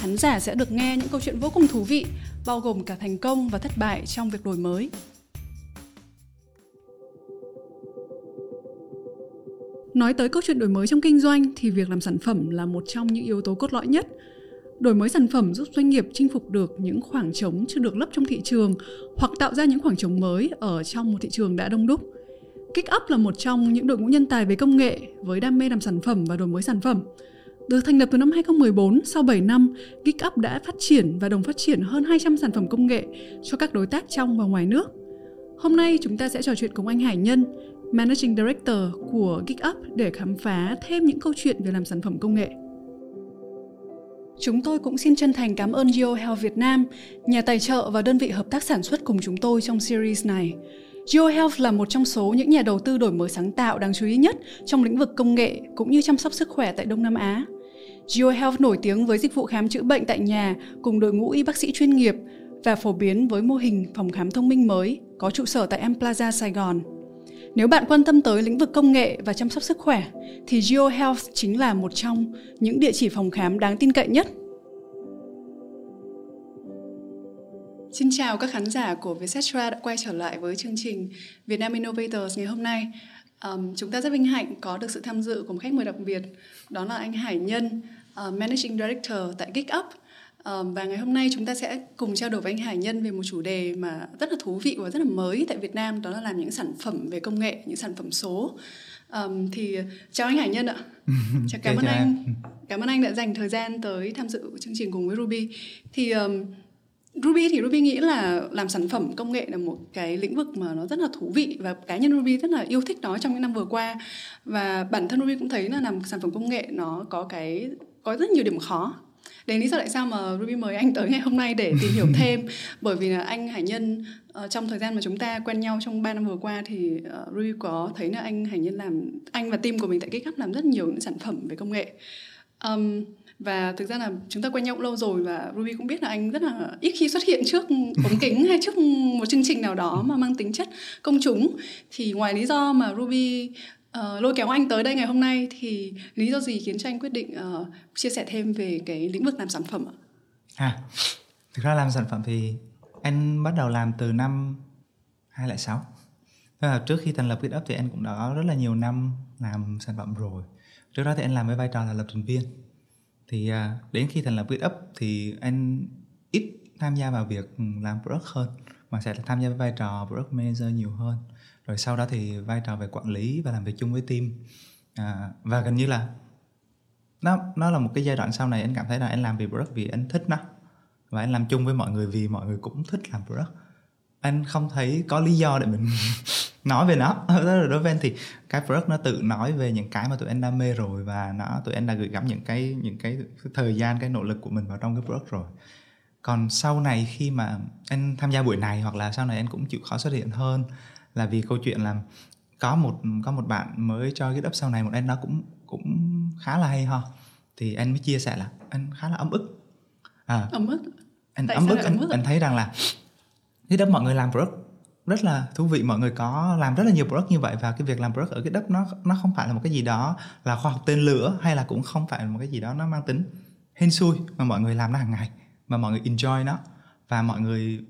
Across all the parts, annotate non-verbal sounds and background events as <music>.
Khán giả sẽ được nghe những câu chuyện vô cùng thú vị, bao gồm cả thành công và thất bại trong việc đổi mới. Nói tới câu chuyện đổi mới trong kinh doanh thì việc làm sản phẩm là một trong những yếu tố cốt lõi nhất. Đổi mới sản phẩm giúp doanh nghiệp chinh phục được những khoảng trống chưa được lấp trong thị trường hoặc tạo ra những khoảng trống mới ở trong một thị trường đã đông đúc. KickUp là một trong những đội ngũ nhân tài về công nghệ với đam mê làm sản phẩm và đổi mới sản phẩm. Được thành lập từ năm 2014, sau 7 năm, GeekUp đã phát triển và đồng phát triển hơn 200 sản phẩm công nghệ cho các đối tác trong và ngoài nước. Hôm nay chúng ta sẽ trò chuyện cùng anh Hải Nhân, Managing Director của GeekUp để khám phá thêm những câu chuyện về làm sản phẩm công nghệ. Chúng tôi cũng xin chân thành cảm ơn GeoHealth Việt Nam, nhà tài trợ và đơn vị hợp tác sản xuất cùng chúng tôi trong series này. GeoHealth là một trong số những nhà đầu tư đổi mới sáng tạo đáng chú ý nhất trong lĩnh vực công nghệ cũng như chăm sóc sức khỏe tại Đông Nam Á. GeoHealth nổi tiếng với dịch vụ khám chữa bệnh tại nhà cùng đội ngũ y bác sĩ chuyên nghiệp và phổ biến với mô hình phòng khám thông minh mới có trụ sở tại M Plaza Sài Gòn. Nếu bạn quan tâm tới lĩnh vực công nghệ và chăm sóc sức khỏe, thì GeoHealth chính là một trong những địa chỉ phòng khám đáng tin cậy nhất. Xin chào các khán giả của Vietcetera đã quay trở lại với chương trình Vietnam Innovators ngày hôm nay. Um, chúng ta rất vinh hạnh có được sự tham dự của một khách mời đặc biệt, đó là anh Hải Nhân, uh, Managing Director tại GeekUp. Um, và ngày hôm nay chúng ta sẽ cùng trao đổi với anh Hải Nhân về một chủ đề mà rất là thú vị và rất là mới tại Việt Nam, đó là làm những sản phẩm về công nghệ, những sản phẩm số. Um, thì chào anh Hải Nhân ạ. <laughs> chào cảm ơn anh. Cảm ơn anh đã dành thời gian tới tham dự chương trình cùng với Ruby. Thì um, Ruby thì Ruby nghĩ là làm sản phẩm công nghệ là một cái lĩnh vực mà nó rất là thú vị và cá nhân Ruby rất là yêu thích nó trong những năm vừa qua và bản thân Ruby cũng thấy là làm sản phẩm công nghệ nó có cái có rất nhiều điểm khó. Đấy lý do tại sao mà Ruby mời anh tới ngày hôm nay để tìm hiểu <laughs> thêm. Bởi vì là anh Hải Nhân uh, trong thời gian mà chúng ta quen nhau trong 3 năm vừa qua thì uh, Ruby có thấy là anh Hải Nhân làm anh và team của mình tại GitHub làm rất nhiều những sản phẩm về công nghệ. Um, và thực ra là chúng ta quen nhau cũng lâu rồi và Ruby cũng biết là anh rất là ít khi xuất hiện trước ống <laughs> kính hay trước một chương trình nào đó mà mang tính chất công chúng. Thì ngoài lý do mà Ruby uh, lôi kéo anh tới đây ngày hôm nay thì lý do gì khiến cho anh quyết định uh, chia sẻ thêm về cái lĩnh vực làm sản phẩm ạ? À, thực ra làm sản phẩm thì anh bắt đầu làm từ năm 2006 Tức là trước khi thành lập GitUp thì anh cũng đã rất là nhiều năm làm sản phẩm rồi. Trước đó thì anh làm với vai trò là lập trình viên. Thì uh, đến khi thành lập GitUp thì anh ít tham gia vào việc ừ, làm product hơn mà sẽ tham gia với vai trò product manager nhiều hơn rồi sau đó thì vai trò về quản lý và làm việc chung với team. À, và gần như là nó nó là một cái giai đoạn sau này anh cảm thấy là anh làm vì product vì anh thích nó. Và anh làm chung với mọi người vì mọi người cũng thích làm product. Anh không thấy có lý do để mình <laughs> nói về nó. <laughs> Đối với anh thì cái product nó tự nói về những cái mà tụi anh đam mê rồi và nó tụi anh đã gửi gắm những cái những cái thời gian cái nỗ lực của mình vào trong cái product rồi. Còn sau này khi mà anh tham gia buổi này hoặc là sau này anh cũng chịu khó xuất hiện hơn là vì câu chuyện là có một có một bạn mới cho GitHub sau này một anh nó cũng cũng khá là hay ho. Thì anh mới chia sẻ là anh khá là ấm ức. À, ấm ức? anh Tại ấm ức anh, anh thấy rằng là GitHub mọi người làm product rất là thú vị mọi người có làm rất là nhiều product như vậy và cái việc làm product ở GitHub nó nó không phải là một cái gì đó là khoa học tên lửa hay là cũng không phải là một cái gì đó nó mang tính hên xui mà mọi người làm nó hàng ngày mà mọi người enjoy nó và mọi người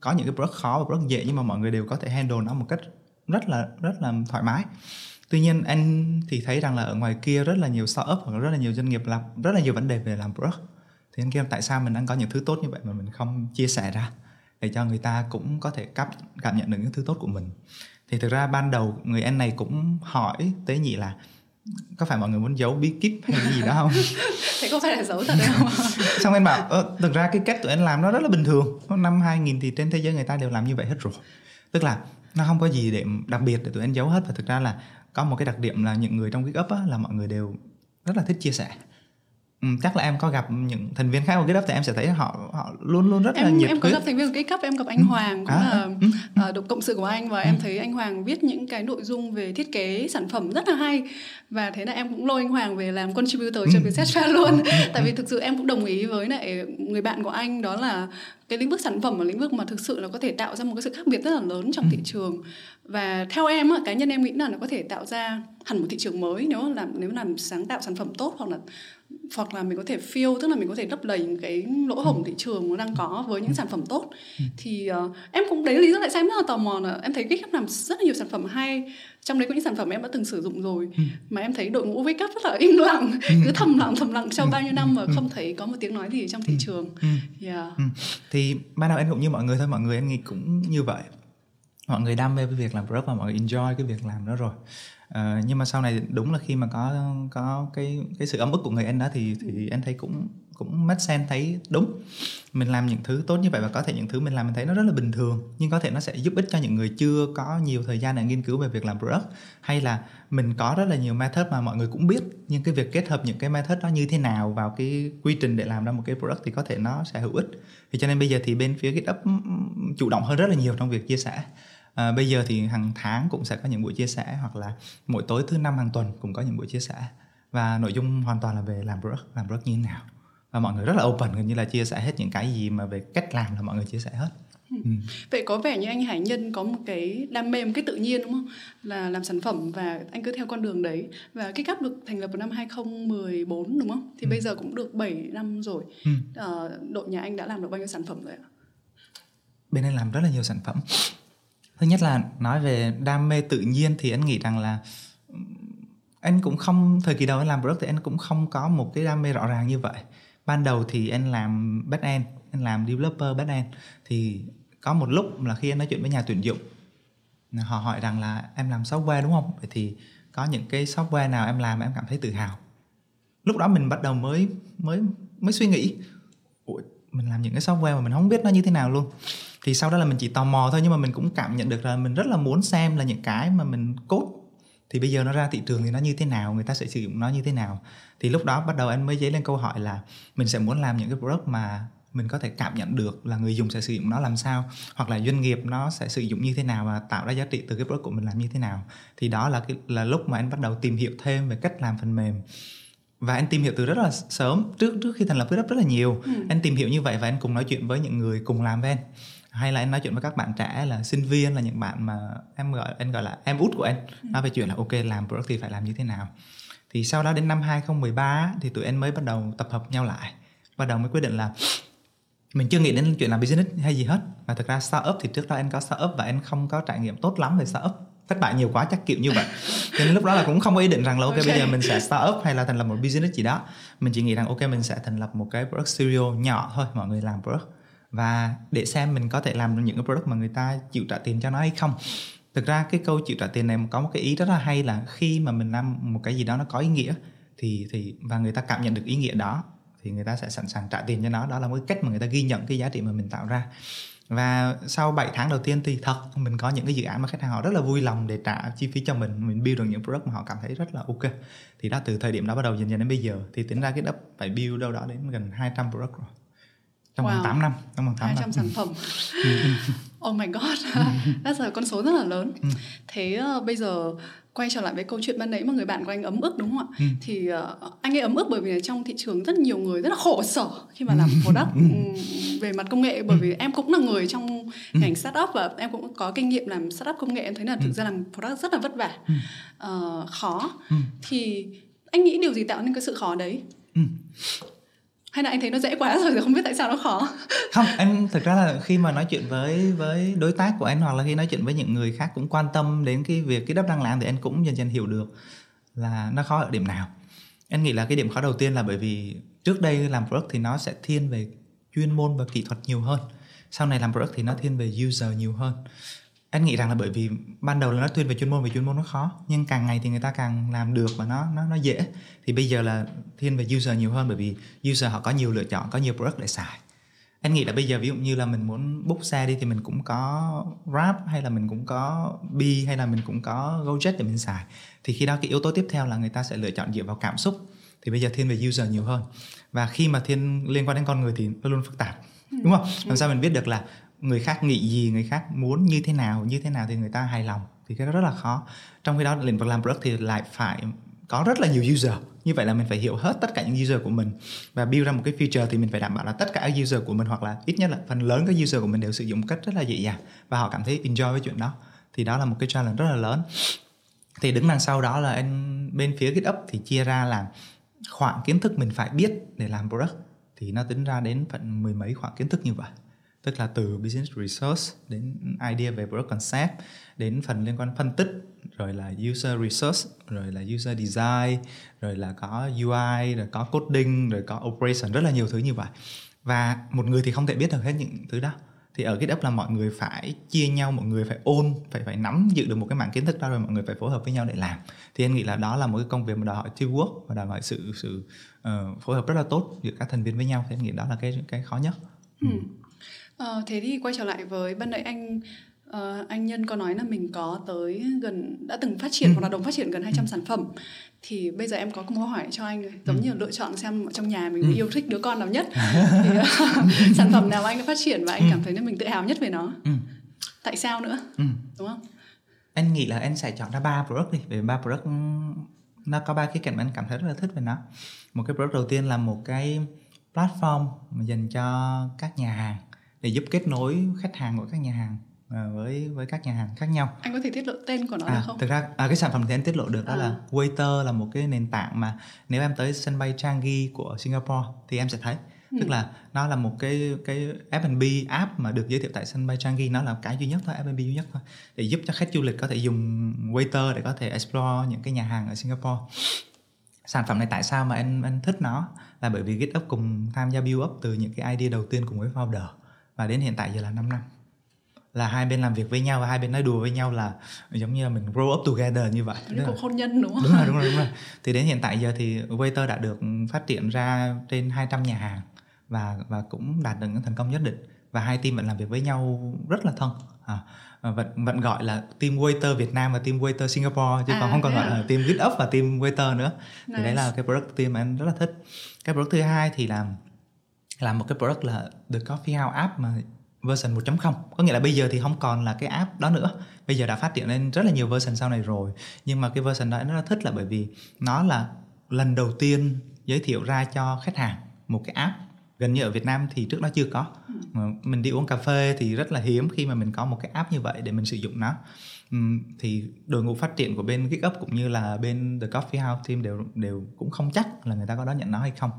có những cái product khó và product dễ nhưng mà mọi người đều có thể handle nó một cách rất là rất là thoải mái. Tuy nhiên anh thì thấy rằng là ở ngoài kia rất là nhiều startup hoặc rất là nhiều doanh nghiệp làm rất là nhiều vấn đề về làm product. Thì anh kêu tại sao mình đang có những thứ tốt như vậy mà mình không chia sẻ ra để cho người ta cũng có thể cảm, cảm nhận được những thứ tốt của mình? Thì thực ra ban đầu người anh này cũng hỏi tế nhị là có phải mọi người muốn giấu bí kíp hay cái gì đó không? <laughs> Thế có phải là giấu thật không <laughs> xong anh bảo ờ, thực ra cái cách tụi anh làm nó rất là bình thường. Năm 2000 thì trên thế giới người ta đều làm như vậy hết rồi. Tức là nó không có gì để đặc biệt để tụi anh giấu hết. Và thực ra là có một cái đặc điểm là những người trong cái ấp á, là mọi người đều rất là thích chia sẻ Ừ, chắc là em có gặp những thành viên khác của GitHub thì em sẽ thấy họ họ luôn luôn rất em, là nhiệt em có gặp thành viên của GitHub em gặp anh ừ. Hoàng cũng à, là ừ. uh, đồng cộng sự của anh và ừ. em thấy anh Hoàng viết những cái nội dung về thiết kế sản phẩm rất là hay. Và thế là em cũng lôi anh Hoàng về làm contributor cho Vietcetera luôn. Tại vì thực sự em cũng đồng ý với lại người bạn của anh đó là cái lĩnh vực sản phẩm là lĩnh vực mà thực sự là có thể tạo ra một cái sự khác biệt rất là lớn trong thị trường. Và theo em cá nhân em nghĩ là nó có thể tạo ra hẳn một thị trường mới nếu làm nếu làm sáng tạo sản phẩm tốt hoặc là hoặc là mình có thể fill tức là mình có thể lấp đầy những cái lỗ hổng thị trường nó đang có với những sản phẩm tốt. Thì uh, em cũng đấy lý do tại sao em rất là tò mò là em thấy GitHub làm rất là nhiều sản phẩm hay. Trong đấy có những sản phẩm em đã từng sử dụng rồi mà em thấy đội ngũ GitHub rất là im lặng cứ thầm lặng thầm lặng sau bao nhiêu năm mà không thấy có một tiếng nói gì trong thị trường. Yeah. thì ban đầu em cũng như mọi người thôi mọi người em nghĩ cũng như vậy mọi người đam mê với việc làm product và mọi người enjoy cái việc làm đó rồi. À, nhưng mà sau này đúng là khi mà có có cái cái sự ấm ức của người anh đó thì thì anh thấy cũng cũng mất sen thấy đúng. Mình làm những thứ tốt như vậy và có thể những thứ mình làm mình thấy nó rất là bình thường nhưng có thể nó sẽ giúp ích cho những người chưa có nhiều thời gian để nghiên cứu về việc làm product hay là mình có rất là nhiều method mà mọi người cũng biết nhưng cái việc kết hợp những cái method đó như thế nào vào cái quy trình để làm ra một cái product thì có thể nó sẽ hữu ích. Thì cho nên bây giờ thì bên phía GitHub chủ động hơn rất là nhiều trong việc chia sẻ à, bây giờ thì hàng tháng cũng sẽ có những buổi chia sẻ hoặc là mỗi tối thứ năm hàng tuần cũng có những buổi chia sẻ và nội dung hoàn toàn là về làm product làm product như thế nào và mọi người rất là open gần như là chia sẻ hết những cái gì mà về cách làm là mọi người chia sẻ hết ừ. Ừ. Vậy có vẻ như anh Hải Nhân có một cái đam mê một cái tự nhiên đúng không? Là làm sản phẩm và anh cứ theo con đường đấy. Và cái cáp được thành lập vào năm 2014 đúng không? Thì ừ. bây giờ cũng được 7 năm rồi. Ừ. À, đội nhà anh đã làm được bao nhiêu sản phẩm rồi ạ? Bên anh làm rất là nhiều sản phẩm thứ nhất là nói về đam mê tự nhiên thì anh nghĩ rằng là anh cũng không thời kỳ đầu anh làm product thì anh cũng không có một cái đam mê rõ ràng như vậy. Ban đầu thì anh làm back end anh làm developer back end. Thì có một lúc là khi anh nói chuyện với nhà tuyển dụng họ hỏi rằng là em làm software đúng không? Vậy thì có những cái software nào em làm em cảm thấy tự hào? Lúc đó mình bắt đầu mới mới mới suy nghĩ Ủa, mình làm những cái software mà mình không biết nó như thế nào luôn thì sau đó là mình chỉ tò mò thôi nhưng mà mình cũng cảm nhận được là mình rất là muốn xem là những cái mà mình cốt. Thì bây giờ nó ra thị trường thì nó như thế nào người ta sẽ sử dụng nó như thế nào. Thì lúc đó bắt đầu anh mới dấy lên câu hỏi là mình sẽ muốn làm những cái product mà mình có thể cảm nhận được là người dùng sẽ sử dụng nó làm sao hoặc là doanh nghiệp nó sẽ sử dụng như thế nào và tạo ra giá trị từ cái product của mình làm như thế nào. Thì đó là cái là lúc mà anh bắt đầu tìm hiểu thêm về cách làm phần mềm. Và anh tìm hiểu từ rất là sớm trước trước khi thành lập GitHub rất là nhiều. Ừ. anh tìm hiểu như vậy và anh cùng nói chuyện với những người cùng làm với anh hay là anh nói chuyện với các bạn trẻ là sinh viên là những bạn mà em gọi anh gọi là em út của anh ừ. nói về chuyện là ok làm product thì phải làm như thế nào? Thì sau đó đến năm 2013 thì tụi anh mới bắt đầu tập hợp nhau lại bắt đầu mới quyết định là mình chưa nghĩ đến chuyện làm business hay gì hết. Và thực ra startup thì trước đó anh có startup và anh không có trải nghiệm tốt lắm về startup thất bại nhiều quá chắc kiểu như vậy. Cho <laughs> nên lúc đó là cũng không có ý định rằng là ok, okay. bây giờ mình sẽ start up hay là thành lập một business gì đó. Mình chỉ nghĩ rằng ok mình sẽ thành lập một cái product studio nhỏ thôi mọi người làm product và để xem mình có thể làm được những cái product mà người ta chịu trả tiền cho nó hay không. Thực ra cái câu chịu trả tiền này có một cái ý rất là hay là khi mà mình làm một cái gì đó nó có ý nghĩa, thì thì, và người ta cảm nhận được ý nghĩa đó, thì người ta sẽ sẵn sàng trả tiền cho nó. Đó là một cái cách mà người ta ghi nhận cái giá trị mà mình tạo ra. Và sau 7 tháng đầu tiên thì thật, mình có những cái dự án mà khách hàng họ rất là vui lòng để trả chi phí cho mình mình build được những product mà họ cảm thấy rất là ok. Thì đó, từ thời điểm đó bắt đầu dần dần đến bây giờ, thì tính ra cái đất phải build đâu đó đến gần 200 product rồi trong wow. vòng 8 năm trong vòng 8 200 năm. sản phẩm. <laughs> Oh my god. <laughs> Đó là con số rất là lớn. Ừ. thế uh, bây giờ quay trở lại với câu chuyện ban nãy mà người bạn của anh ấm ức đúng không ạ? Ừ. thì uh, anh ấy ấm ức bởi vì trong thị trường rất nhiều người rất là khổ sở khi mà làm product ừ. về mặt công nghệ. Bởi vì em cũng là người trong ngành startup và em cũng có kinh nghiệm làm startup công nghệ. Em thấy là thực ra làm product rất là vất vả. Uh, khó. Thì anh nghĩ điều gì tạo nên cái sự khó đấy hay là anh thấy nó dễ quá rồi không biết tại sao nó khó? <laughs> Không anh thực ra là khi mà nói chuyện với với đối tác của anh hoặc là khi nói chuyện với những người khác cũng quan tâm đến cái việc, cái đất đang làm thì anh cũng dần dần hiểu được là nó khó ở điểm nào. Anh nghĩ là cái điểm khó đầu tiên là bởi vì trước đây làm product thì nó sẽ thiên về chuyên môn và kỹ thuật nhiều hơn. Sau này làm product thì nó thiên về user nhiều hơn anh nghĩ rằng là bởi vì ban đầu là nó thiên về chuyên môn về chuyên môn nó khó nhưng càng ngày thì người ta càng làm được và nó nó nó dễ. Thì bây giờ là thiên về user nhiều hơn bởi vì user họ có nhiều lựa chọn có nhiều product để xài. Anh nghĩ là bây giờ ví dụ như là mình muốn book xe đi thì mình cũng có Grab hay là mình cũng có Bi hay là mình cũng có Gojek để mình xài. Thì khi đó cái yếu tố tiếp theo là người ta sẽ lựa chọn dựa vào cảm xúc. Thì bây giờ thiên về user nhiều hơn. Và khi mà thiên liên quan đến con người thì nó luôn phức tạp. Đúng không? Làm sao mình biết được là người khác nghĩ gì, người khác muốn như thế nào, như thế nào thì người ta hài lòng, thì cái đó rất là khó. Trong khi đó, lĩnh vực làm product thì lại phải có rất là nhiều user. Như vậy là mình phải hiểu hết tất cả những user của mình và build ra một cái feature thì mình phải đảm bảo là tất cả user của mình hoặc là ít nhất là phần lớn các user của mình đều sử dụng cách rất là dễ dàng và họ cảm thấy enjoy với chuyện đó. Thì đó là một cái challenge rất là lớn. Thì đứng đằng sau đó là anh bên phía GitHub thì chia ra là khoảng kiến thức mình phải biết để làm product. Thì nó tính ra đến phần mười mấy khoảng kiến thức như vậy tức là từ business research đến idea về product concept đến phần liên quan phân tích rồi là user research rồi là user design rồi là có UI rồi có coding rồi có operation rất là nhiều thứ như vậy. Và một người thì không thể biết được hết những thứ đó. Thì ở GitHub là mọi người phải chia nhau mọi người phải ôn phải phải nắm giữ được một cái mảng kiến thức đó rồi mọi người phải phối hợp với nhau để làm. Thì anh nghĩ là đó là một cái công việc mà đòi hỏi teamwork và đòi hỏi sự sự uh, phối hợp rất là tốt giữa các thành viên với nhau. Thì anh nghĩ đó là cái cái khó nhất. Ừ. Ờ, thế thì quay trở lại với ban nãy anh uh, anh Nhân có nói là mình có tới gần đã từng phát triển ừ. hoặc là đồng phát triển gần 200 ừ. sản phẩm thì bây giờ em có câu hỏi cho anh giống ừ. như lựa chọn xem trong nhà mình ừ. yêu thích đứa con nào nhất <laughs> thì, uh, <laughs> sản phẩm nào anh đã phát triển và anh ừ. cảm thấy là mình tự hào nhất về nó ừ. tại sao nữa ừ. đúng không anh nghĩ là anh sẽ chọn ra ba product đi vì ba product nó có ba cái cạnh mà anh cảm thấy rất là thích về nó một cái product đầu tiên là một cái platform dành cho các nhà hàng để giúp kết nối khách hàng của các nhà hàng à, với với các nhà hàng khác nhau. Anh có thể tiết lộ tên của nó à, được không? Thực ra à, cái sản phẩm thì anh tiết lộ được đó à. là Waiter là một cái nền tảng mà nếu em tới sân bay Changi của Singapore thì em sẽ thấy ừ. tức là nó là một cái cái F&B app mà được giới thiệu tại sân bay Changi nó là cái duy nhất thôi F&B duy nhất thôi để giúp cho khách du lịch có thể dùng Waiter để có thể explore những cái nhà hàng ở Singapore sản phẩm này tại sao mà anh anh thích nó là bởi vì GitHub cùng tham gia build up từ những cái idea đầu tiên cùng với founder và đến hiện tại giờ là 5 năm. Là hai bên làm việc với nhau và hai bên nói đùa với nhau là giống như là mình grow up together như vậy. Đúng cuộc hôn nhân đúng không? Đúng rồi đúng rồi đúng rồi. Thì đến hiện tại giờ thì waiter đã được phát triển ra trên 200 nhà hàng và và cũng đạt được những thành công nhất định. Và hai team vẫn làm việc với nhau rất là thân. À, vẫn vẫn gọi là team waiter Việt Nam và team waiter Singapore chứ à, còn không còn gọi là team GitHub và team waiter nữa. Nice. thì đấy là cái product team mà anh rất là thích. Cái product thứ hai thì là làm một cái product là The Coffee House app mà version 1.0 có nghĩa là bây giờ thì không còn là cái app đó nữa. Bây giờ đã phát triển lên rất là nhiều version sau này rồi. Nhưng mà cái version đó nó thích là bởi vì nó là lần đầu tiên giới thiệu ra cho khách hàng một cái app gần như ở Việt Nam thì trước đó chưa có. Ừ. mình đi uống cà phê thì rất là hiếm khi mà mình có một cái app như vậy để mình sử dụng nó. Thì đội ngũ phát triển của bên GitHub cũng như là bên The Coffee House team đều đều cũng không chắc là người ta có đón nhận nó hay không.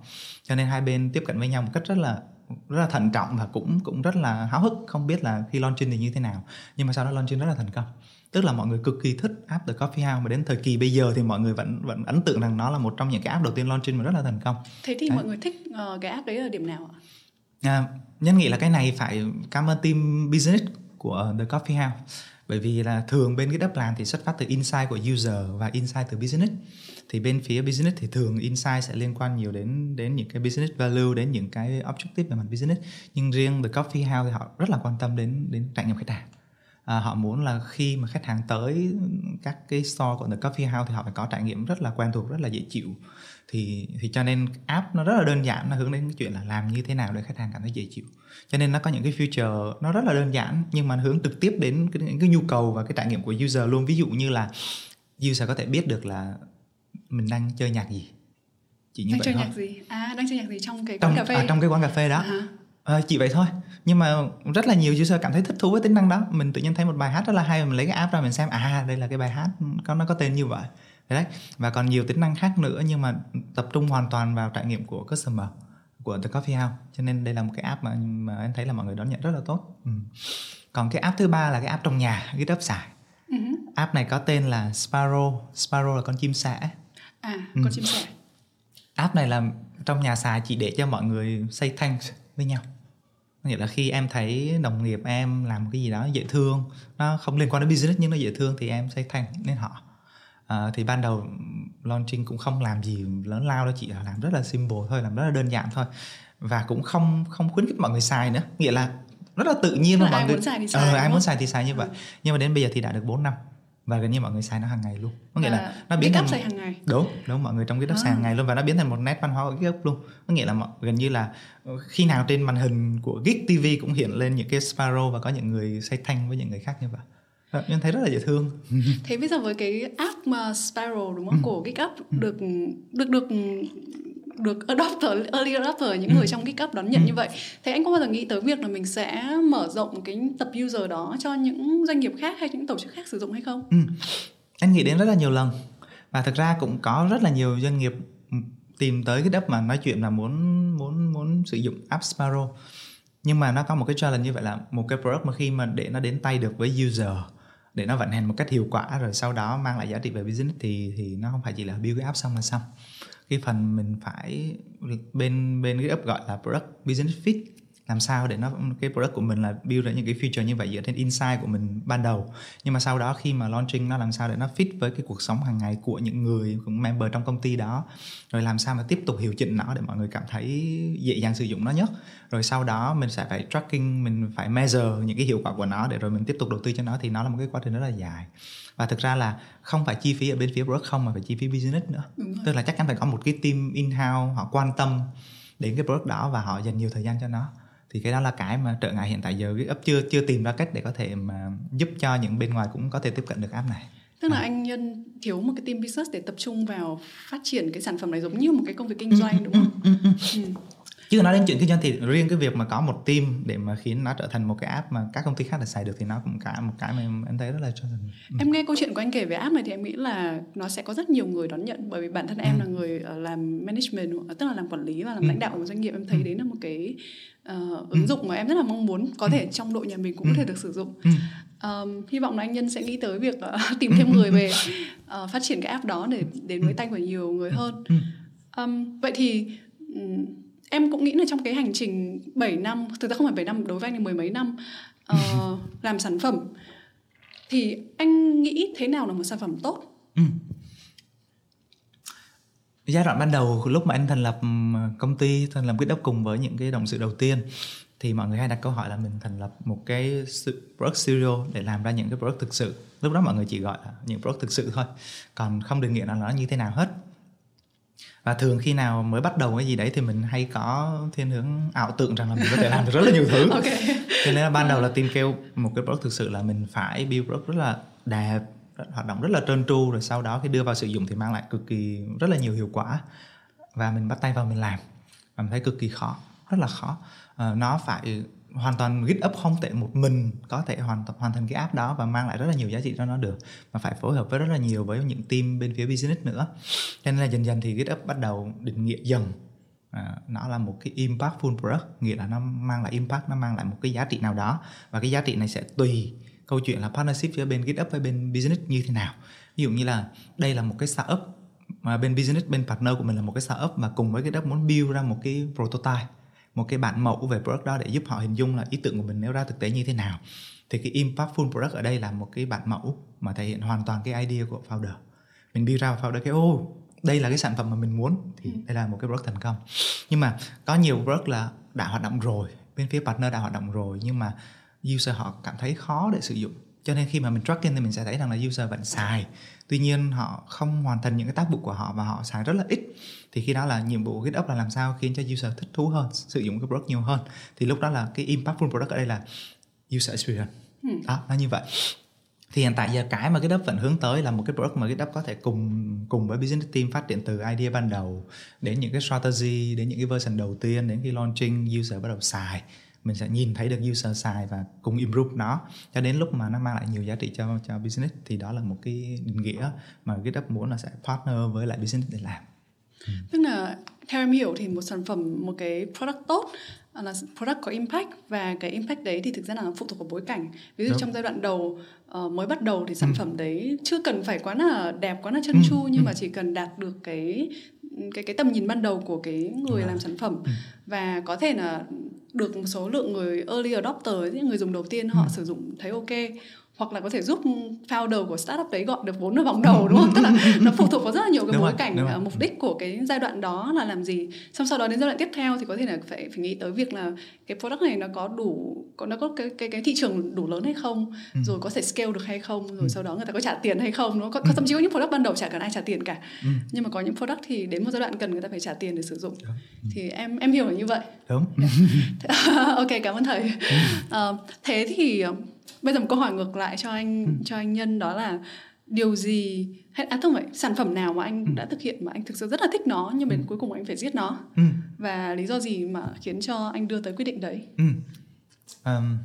Cho nên hai bên tiếp cận với nhau một cách rất là rất là thận trọng và cũng cũng rất là háo hức không biết là khi launching thì như thế nào. Nhưng mà sau đó launching rất là thành công tức là mọi người cực kỳ thích app The Coffee House mà đến thời kỳ bây giờ thì mọi người vẫn vẫn ấn tượng rằng nó là một trong những cái app đầu tiên launching mà rất là thành công. Thế thì đấy. mọi người thích uh, cái app đấy ở điểm nào ạ? À, nhân nghĩ là cái này phải cảm ơn team business của The Coffee House. Bởi vì là thường bên GitHub làm thì xuất phát từ insight của user và insight từ business. Thì bên phía business thì thường insight sẽ liên quan nhiều đến đến những cái business value đến những cái objective về mặt business. Nhưng riêng the coffee house thì họ rất là quan tâm đến đến trải nghiệm khách hàng à, họ muốn là khi mà khách hàng tới các cái store của the coffee house thì họ phải có trải nghiệm rất là quen thuộc rất là dễ chịu. Thì thì cho nên app nó rất là đơn giản nó hướng đến cái chuyện là làm như thế nào để khách hàng cảm thấy dễ chịu. Cho nên nó có những cái feature nó rất là đơn giản nhưng mà hướng trực tiếp đến cái, những cái nhu cầu và cái trải nghiệm của user luôn. Ví dụ như là user có thể biết được là mình đang chơi nhạc gì. Chỉ như đang vậy chơi thôi. nhạc gì? À đang chơi nhạc gì trong cái quán trong, cà phê? à, trong cái quán cà phê đó. À. À, chỉ vậy thôi. Nhưng mà rất là nhiều user cảm thấy thích thú với tính năng đó. Mình tự nhiên thấy một bài hát rất là hay mình lấy cái app ra mình xem à đây là cái bài hát có nó có tên như vậy. Đấy. Và còn nhiều tính năng khác nữa nhưng mà tập trung hoàn toàn vào trải nghiệm của customer của The Coffee House. Cho nên đây là một cái app mà mà em thấy là mọi người đón nhận rất là tốt. Ừ. còn cái app thứ ba là cái app trong nhà GitHub xài. Uh-huh. app này có tên là Sparrow. Sparrow là con chim sẻ à con ừ. chim sẻ app này là trong nhà xài chỉ để cho mọi người say thanks với nhau nghĩa là khi em thấy đồng nghiệp em làm cái gì đó dễ thương nó không liên quan đến business nhưng nó dễ thương thì em say thanks đến họ. À, thì ban đầu launching cũng không làm gì lớn lao đâu chị là làm rất là simple thôi làm rất là đơn giản thôi. Và cũng không không khuyến khích mọi người xài nữa. Nghĩa là rất là tự nhiên mà mọi người muốn xài thì xài, ờ, ai muốn xài thì xài như vậy. Ừ. nhưng mà đến bây giờ thì đã được 4 năm và gần như mọi người xài nó hàng ngày luôn. Có nghĩa À, là nó biến thành xài hàng ngày. đúng đúng mọi người trong GitHub xài À. hàng ngày luôn. Và nó biến thành một nét văn hóa của GitHub luôn. Có nghĩa là mọi, gần như là ờ, khi nào trên màn hình của Git TV cũng hiện lên những cái Sparrow và có những người say thanh với những người khác như vậy. Ờ, nhưng thấy rất là dễ thương. Thế bây giờ với cái app mà Spiral đúng Ừ. không của GitHub được được được được adopter, early adopter những Ừ. người trong GitHub đón nhận như vậy. Thế anh có bao giờ nghĩ tới việc là mình sẽ mở rộng cái tập user đó cho những doanh nghiệp khác hay những tổ chức khác sử dụng hay không? Ừ. Anh nghĩ đến rất là nhiều lần và thực ra cũng có rất là nhiều doanh nghiệp ừ, tìm tới cái đất mà nói chuyện là muốn muốn muốn sử dụng app Sparrow nhưng mà nó có một cái challenge như vậy là một cái product mà khi mà để nó đến tay được với user để nó vận hành một cách hiệu quả rồi sau đó mang lại giá trị về business thì thì nó không phải chỉ là build cái app xong là xong cái phần mình phải bên bên cái app gọi là product business fit làm sao để nó cái product của mình là build ra những cái feature như vậy dựa trên insight của mình ban đầu. Nhưng mà sau đó khi mà launching nó làm sao để nó fit với cái cuộc sống hàng ngày của những người cũng member trong công ty đó? Rồi làm sao mà tiếp tục hiệu chỉnh nó để mọi người cảm thấy dễ dàng sử dụng nó nhất? Rồi sau đó mình sẽ phải tracking mình phải measure những cái hiệu quả của nó để rồi mình tiếp tục đầu tư cho nó thì nó là một cái quá trình rất là dài. Và thực ra là không phải chi phí ở bên phía product không mà phải chi phí business nữa. Tức là chắc chắn phải có một cái team in house họ quan tâm đến cái product đó và họ dành nhiều thời gian cho nó thì cái đó là cái mà trở ngại hiện tại giờ GitHub chưa chưa tìm ra cách để có thể mà giúp cho những bên ngoài cũng có thể tiếp cận được app này Tức À. là anh Nhân thiếu một cái team business để tập trung vào phát triển cái sản phẩm này giống như một cái công việc kinh doanh đúng không? Ừ. chứ nói đến chuyện kinh doanh thì riêng cái việc mà có một team để mà khiến nó trở thành một cái app mà các công ty khác đã xài được thì nó cũng cả một cái mà em, em thấy rất là challenge Em nghe câu chuyện của anh kể về app này thì em nghĩ là nó sẽ có rất nhiều người đón nhận bởi vì bản thân em là người ờ, làm management tức là làm quản lý và làm Ừ. lãnh đạo của một doanh nghiệp em thấy đấy là một cái ờ, ứng dụng mà em rất là mong muốn có thể trong đội nhà mình cũng có thể được sử dụng. Ừ. Ờm, hy vọng là anh Nhân sẽ nghĩ tới việc ờ, <laughs> tìm thêm người về <laughs> ờ, phát triển cái app đó để đến với tay của nhiều người hơn. Ừ. Ờm, vậy thì ừm, em cũng nghĩ là trong cái hành trình 7 năm, thực ra không phải 7 năm, đối với anh thì mười mấy năm ờ, <laughs> làm sản phẩm thì anh nghĩ thế nào là một sản phẩm tốt? Ừ. giai đoạn ban đầu lúc mà anh thành lập ừm, công ty thành lập GitHub cùng với những cái đồng sự đầu tiên thì mọi người hay đặt câu hỏi là mình thành lập một cái product studio để làm ra những cái product thực sự lúc đó mọi người chỉ gọi là những product thực sự thôi còn không được nghĩa là nó như thế nào hết và thường khi nào mới bắt đầu cái gì đấy thì mình hay có thiên hướng ảo tưởng rằng là mình có thể làm được rất là nhiều thứ. <laughs> Ok. cho nên là ban đầu là team kêu một cái product thực sự là mình phải build product rất là đẹp hoạt động rất là trơn tru rồi sau đó khi đưa vào sử dụng thì mang lại cực kỳ rất là nhiều hiệu quả. Và mình bắt tay vào mình làm. Và mình thấy cực kỳ khó rất là khó. Ờ, nó phải hoàn toàn GitHub không thể một mình có thể hoàn hoàn thành cái app đó và mang lại rất là nhiều giá trị cho nó được mà phải phối hợp với rất là nhiều với những team bên phía business nữa. Cho nên là dần dần thì GitHub bắt đầu định nghĩa dần. À, nó là một cái impactful product nghĩa là nó mang lại impact nó mang lại một cái giá trị nào đó. Và cái giá trị này sẽ tùy câu chuyện là partnership giữa bên GitHub với bên business như thế nào. Ví dụ như là đây là một cái startup mà bên business bên partner của mình là một cái startup mà cùng với GitHub muốn build ra một cái prototype một cái bản mẫu về product đó để giúp họ hình dung là ý tưởng của mình nếu ra thực tế như thế nào. Thì cái impactful product ở đây là một cái bản mẫu mà thể hiện hoàn toàn cái idea của founder. Mình build ra founder cái ô đây là cái sản phẩm mà mình muốn. Thì đây là một cái product thành công. Nhưng mà có nhiều product là đã hoạt động rồi bên phía partner đã hoạt động rồi nhưng mà user họ cảm thấy khó để sử dụng. Cho nên khi mà mình tracking thì mình sẽ thấy rằng là user vẫn xài tuy nhiên họ không hoàn thành những cái tác vụ của họ và họ xài rất là ít. Thì khi đó là nhiệm vụ của GitHub là làm sao khiến cho user thích thú hơn sử dụng cái product nhiều hơn. Thì lúc đó là cái impactful product ở đây là user experience. Ừ. đó nó như vậy. Thì hiện tại giờ cái mà GitHub vẫn hướng tới là một cái product mà GitHub có thể cùng cùng với business team phát triển từ idea ban đầu đến những cái strategy đến những cái version đầu tiên đến khi launching user bắt đầu xài mình sẽ nhìn thấy được user xài và cùng improve nó. Cho đến lúc mà nó mang lại nhiều giá trị cho cho business thì đó là một cái định nghĩa mà GitHub muốn là sẽ partner với lại business để làm. Tức là theo em hiểu thì một sản phẩm, một cái product tốt là product có impact và cái impact đấy thì thực ra là phụ thuộc vào bối cảnh. Ví dụ Đúng. trong giai đoạn đầu ờ, mới bắt đầu thì sản phẩm đấy chưa cần phải quá là đẹp, quá là chân Ừ, chu nhưng ừ. mà chỉ cần đạt được cái cái cái tầm nhìn ban đầu của cái người Đúng làm sản phẩm Ừ. và có thể là được một số lượng người early adopter những người dùng đầu tiên họ Ừ. sử dụng thấy ok hoặc là có thể giúp founder của startup đấy gọi được vốn ở vòng đầu đúng không? Tức là nó phụ thuộc vào rất là nhiều cái Đúng bối rồi, cảnh uh, mục đích của cái giai đoạn đó là làm gì. Xong sau đó đến giai đoạn tiếp theo thì có thể là phải phải nghĩ tới việc là cái product này nó có đủ có nó có cái cái cái thị trường đủ lớn hay không, Ừ. rồi có thể scale được hay không, rồi sau đó người ta có trả tiền hay không. Nó có, có thậm chí có những product ban đầu chả cần ai trả tiền cả. Ừ. Nhưng mà có những product thì đến một giai đoạn cần người ta phải trả tiền để sử dụng. Đúng. Thì em em hiểu là như vậy. đúng <laughs> ok cảm ơn thầy Ờ, thế thì bây giờ một câu hỏi ngược lại cho anh cho anh nhân đó là điều gì hay à không phải sản phẩm nào mà anh đã thực hiện mà anh thực sự rất là thích nó nhưng đến cuối cùng anh phải giết nó? Ừ. và lý do gì mà khiến cho anh đưa tới quyết định đấy? Ừ. Ờm,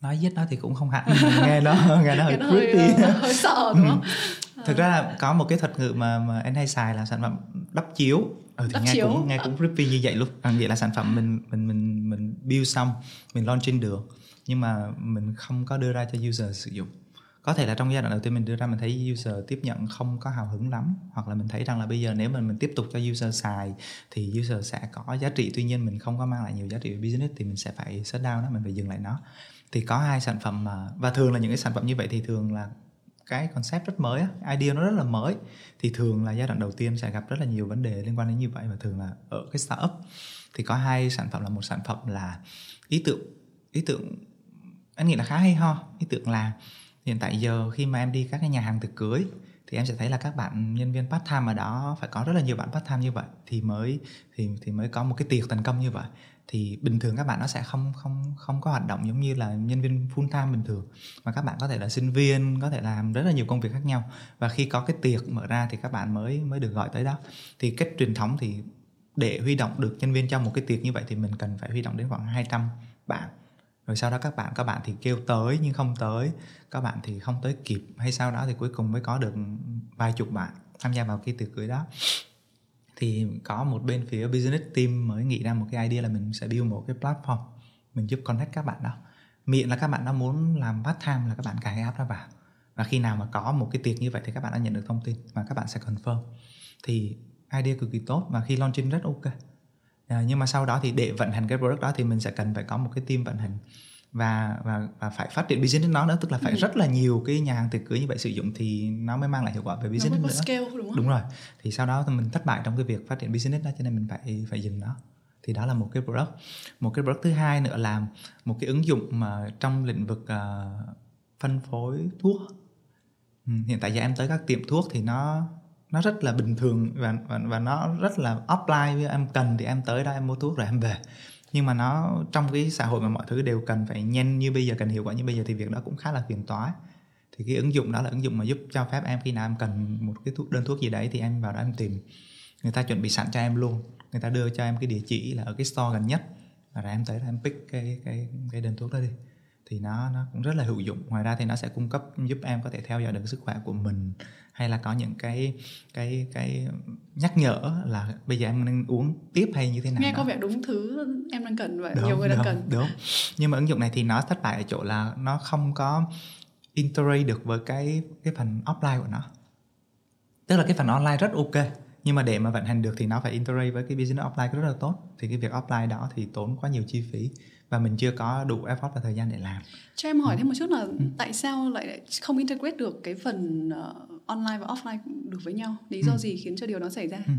nói giết nó thì cũng không hẳn <laughs> nghe nó nghe nó hơi nó hơi, creepy. ờ, hơi sợ đúng không? Thực ra là có một cái thuật ngữ mà mà anh hay xài là sản phẩm đắp chiếu. Ừ, thì Đắp nghe chiếu. cũng nghe cũng creepy như vậy luôn. À, nghĩa là sản phẩm mình mình mình mình build xong mình launch trên đường nhưng mà mình không có đưa ra cho user sử dụng. Có thể là trong giai đoạn đầu tiên mình đưa ra, mình thấy user tiếp nhận không có hào hứng lắm. Hoặc là mình thấy rằng là bây giờ nếu mà mình tiếp tục cho user xài, thì user sẽ có giá trị. Tuy nhiên mình không có mang lại nhiều giá trị về business thì mình sẽ phải shut down nó, mình phải dừng lại nó. Thì có hai sản phẩm mà, và thường là những cái sản phẩm như vậy thì thường là cái concept rất mới idea nó rất là mới. Thì thường là giai đoạn đầu tiên sẽ gặp rất là nhiều vấn đề liên quan đến như vậy và thường là ở cái startup. Thì có hai sản phẩm là một sản phẩm là ý tưởng ý tưởng anh nghĩ là khá hay ho, ý tưởng là hiện tại giờ khi mà em đi các cái nhà hàng tiệc cưới thì em sẽ thấy là các bạn nhân viên part time ở đó phải có rất là nhiều bạn part time như vậy thì mới, thì thì mới có một cái tiệc thành công như vậy. Thì bình thường các bạn nó sẽ không không không có hoạt động giống như là nhân viên full time bình thường, mà các bạn có thể là sinh viên, có thể làm rất là nhiều công việc khác nhau. Và khi có cái tiệc mở ra thì các bạn mới mới được gọi tới đó. Thì cách truyền thống thì để huy động được nhân viên trong một cái tiệc như vậy thì mình cần phải huy động đến khoảng 200 bạn rồi sau đó các bạn các bạn thì kêu tới nhưng không tới. Các bạn thì không tới kịp hay sau đó thì cuối cùng mới có được vài chục bạn tham gia vào cái tiệc cưới đó. Thì có một bên phía business team mới nghĩ ra một cái idea là mình sẽ build một cái platform, mình giúp connect các bạn đó. Miệng là các bạn đã muốn làm part time là các bạn cài app đó vào. Và khi nào mà có một cái tiệc như vậy thì các bạn đã nhận được thông tin và các bạn sẽ confirm. Thì idea cực kỳ tốt và khi launching rất ok à, nhưng mà sau đó thì để vận hành cái product đó thì mình sẽ cần phải có một cái team vận hành. Và và và phải phát triển business nó nữa tức là phải Ừ. rất là nhiều cái nhà hàng tiệc cưới như vậy sử dụng thì nó mới mang lại hiệu quả về nó business mới có nữa. scale đúng không? Đúng rồi. Thì sau đó thì mình thất bại trong cái việc phát triển business đó cho nên mình phải phải dừng nó. Thì đó là một cái product. Một cái product thứ hai nữa là một cái ứng dụng mà trong lĩnh vực ờ, phân phối thuốc. Ừ, hiện tại giờ em tới các tiệm thuốc thì nó nó rất là bình thường và và, và nó rất là offline với em cần thì em tới đó em mua thuốc rồi em về. Nhưng mà nó trong cái xã hội mà mọi thứ đều cần phải nhanh như bây giờ cần hiệu quả như bây giờ thì việc đó cũng khá là phiền toái. Thì cái ứng dụng đó là ứng dụng mà giúp cho phép em khi nào em cần một cái thuốc đơn thuốc gì đấy thì em vào đó em tìm. Người ta chuẩn bị sẵn cho em luôn. Người ta đưa cho em cái địa chỉ là ở cái store gần nhất. Và rồi em tới em pick cái cái cái đơn thuốc đó đi. Thì nó nó cũng rất là hữu dụng. Ngoài ra thì nó sẽ cung cấp giúp em có thể theo dõi được sức khỏe của mình hay là có những cái cái cái nhắc nhở là bây giờ em nên uống tiếp hay như thế nào nghe đó? có vẻ đúng thứ em đang cần và đúng, nhiều người đang đúng, cần. đúng. Nhưng mà ứng dụng này thì nó thất bại ở chỗ là nó không có integrate được với cái cái phần offline của nó. Tức là cái phần online rất ok nhưng mà để mà vận hành được thì nó phải integrate với cái business offline rất là tốt. Thì cái việc offline đó thì tốn quá nhiều chi phí và mình chưa có đủ effort và thời gian để làm. Cho em Ừ. hỏi thêm một chút là tại sao lại không integrate được cái phần ờ, online và offline được với nhau. Lý do Ừ. gì khiến cho điều đó xảy ra? Ừ.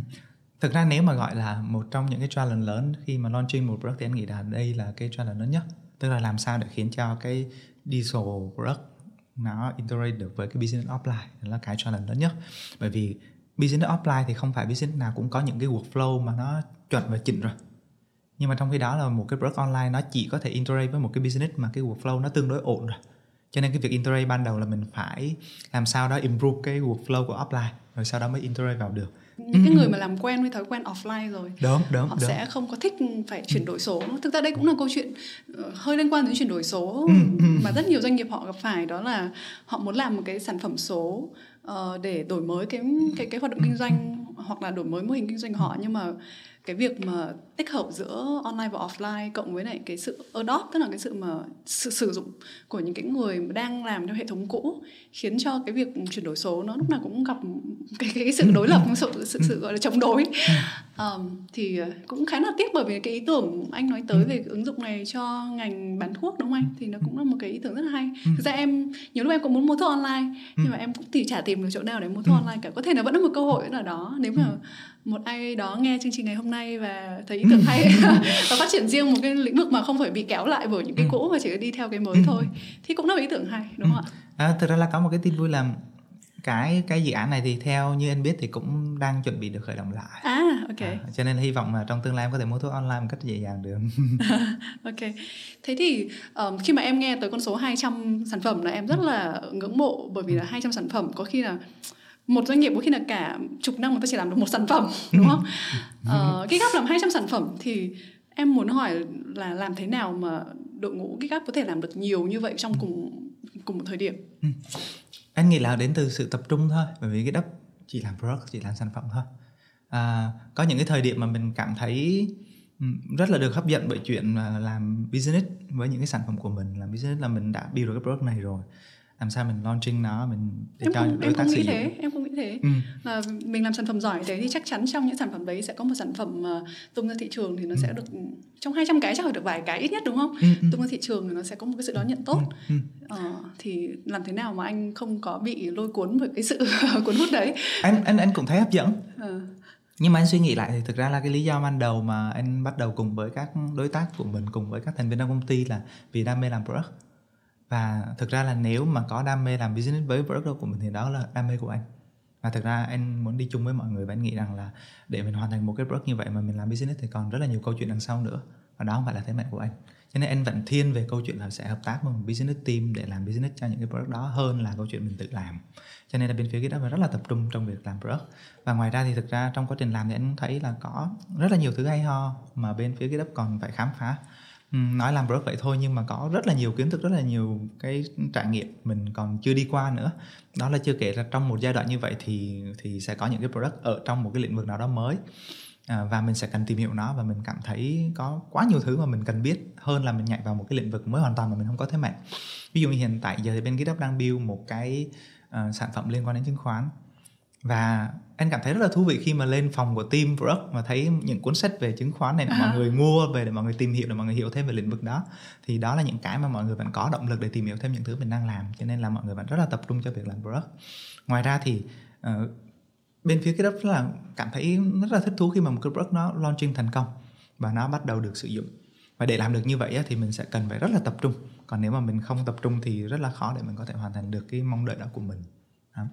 thực ra nếu mà gọi là một trong những cái challenge lớn khi mà launching một product thì anh nghĩ là đây là cái challenge lớn nhất. Tức là làm sao để khiến cho cái digital product nó integrate được với cái business offline đó là cái challenge lớn nhất. Bởi vì business offline thì không phải business nào cũng có những cái workflow mà nó chuẩn và chỉnh rồi. Nhưng mà trong khi đó là một cái product online nó chỉ có thể integrate với một cái business mà cái workflow nó tương đối ổn rồi cho nên cái việc integrate ban đầu là mình phải làm sao đó improve cái workflow của offline rồi sau đó mới integrate vào được. Những cái người mà làm quen với thói quen offline rồi đúng đúng họ đúng. sẽ không có thích phải chuyển đổi số. Thực ra đây cũng là câu chuyện ờ, hơi liên quan đến chuyển đổi số. Ừ, ừ. mà rất nhiều doanh nghiệp họ gặp phải đó là họ muốn làm một cái sản phẩm số ờ, để đổi mới cái cái cái hoạt động kinh doanh hoặc là đổi mới mô hình kinh doanh họ. Nhưng mà cái việc mà tích hợp giữa online và offline cộng với lại cái sự adopt tức là cái sự mà sự sử dụng của những cái người đang làm theo hệ thống cũ khiến cho cái việc chuyển đổi số nó lúc nào cũng gặp cái cái, cái sự đối lập sự sự, sự gọi là chống đối. Um, thì cũng khá là tiếc bởi vì cái ý tưởng anh nói tới về ứng dụng này cho ngành bán thuốc đúng không anh? Thì nó cũng là một cái ý tưởng rất là hay. Thực ra em nhiều lúc em cũng muốn mua thuốc online nhưng mà em cũng thì chả tìm được chỗ nào để mua thuốc online cả. Có thể là vẫn là một cơ hội ở đó. Nếu mà một ai đó nghe chương trình ngày hôm nay và thấy ý tưởng hay và <laughs> phát triển riêng một cái lĩnh vực mà không phải bị kéo lại bởi những cái cũ mà chỉ đi theo cái mới thôi thì cũng là ý tưởng hay đúng không ạ? À, thực ra là có một cái tin vui là cái cái dự án này thì theo như anh biết thì cũng đang chuẩn bị được khởi động lại. À, ok. À, cho nên hy vọng là trong tương lai em có thể mua thuốc online một cách dễ dàng được. <laughs> <laughs> ok. Thế thì um, khi mà em nghe tới con số 200 sản phẩm là em rất là ngưỡng mộ bởi vì là 200 sản phẩm có khi là một doanh nghiệp có khi là cả chục năm người ta chỉ làm được một sản phẩm đúng không? uh, <laughs> cái gap làm 200 sản phẩm thì em muốn hỏi là làm thế nào mà đội ngũ cái gap có thể làm được nhiều như vậy trong cùng cùng một thời điểm? Ừ. Anh nghĩ là đến từ sự tập trung thôi, bởi vì cái đắp chỉ làm product, chỉ làm sản phẩm thôi. À, có những cái thời điểm mà mình cảm thấy ừ, rất là được hấp dẫn bởi chuyện làm business với những cái sản phẩm của mình làm business là mình đã build được cái product này rồi làm sao mình launching nó mình để em cho không, đối em tác không nghĩ thế em không nghĩ thế ừ. là mình làm sản phẩm giỏi thế thì chắc chắn trong những sản phẩm đấy sẽ có một sản phẩm mà tung ra thị trường thì nó ừ. sẽ được trong 200 cái chắc phải được vài cái ít nhất đúng không ừ, ừ. tung ra thị trường thì nó sẽ có một cái sự đón nhận tốt ừ, ừ. Ờ, thì làm thế nào mà anh không có bị lôi cuốn bởi cái sự <laughs> cuốn hút đấy anh anh anh cũng thấy hấp dẫn ừ nhưng mà anh suy nghĩ lại thì thực ra là cái lý do ban đầu mà anh bắt đầu cùng với các đối tác của mình cùng với các thành viên trong công ty là vì đam mê làm product và thực ra là nếu mà có đam mê làm business với product của mình thì đó là đam mê của anh. Và thực ra anh muốn đi chung với mọi người và anh nghĩ rằng là để mình hoàn thành một cái product như vậy mà mình làm business thì còn rất là nhiều câu chuyện đằng sau nữa. Và đó không phải là thế mạnh của anh. Cho nên anh vẫn thiên về câu chuyện là sẽ hợp tác với một business team để làm business cho những cái product đó hơn là câu chuyện mình tự làm. Cho nên là bên phía GitHub rất là tập trung trong việc làm product. Và ngoài ra thì thực ra trong quá trình làm thì anh thấy là có rất là nhiều thứ hay ho mà bên phía GitHub còn phải khám phá. Ừ, nói làm product vậy thôi nhưng mà có rất là nhiều kiến thức rất là nhiều cái trải nghiệm mình còn chưa đi qua nữa. Đó là chưa kể là trong một giai đoạn như vậy thì thì sẽ có những cái product ở trong một cái lĩnh vực nào đó mới à, và mình sẽ cần tìm hiểu nó và mình cảm thấy có quá nhiều thứ mà mình cần biết hơn là mình nhảy vào một cái lĩnh vực mới hoàn toàn mà mình không có thế mạnh. Ví dụ như hiện tại giờ thì bên GitHub đang build một cái uh, sản phẩm liên quan đến chứng khoán và anh cảm thấy rất là thú vị khi mà lên phòng của team product mà thấy những cuốn sách về chứng khoán này để mọi người mua về để mọi người tìm hiểu để mọi người hiểu thêm về lĩnh vực đó. Thì đó là những cái mà mọi người vẫn có động lực để tìm hiểu thêm những thứ mình đang làm cho nên là mọi người vẫn rất là tập trung cho việc làm product ngoài ra thì uh, bên phía cái rất là cảm thấy rất là thích thú khi mà một cái product nó launching thành công và nó bắt đầu được sử dụng. Và để làm được như vậy thì mình sẽ cần phải rất là tập trung. Còn nếu mà mình không tập trung thì rất là khó để mình có thể hoàn thành được cái mong đợi đó của mình. Đó.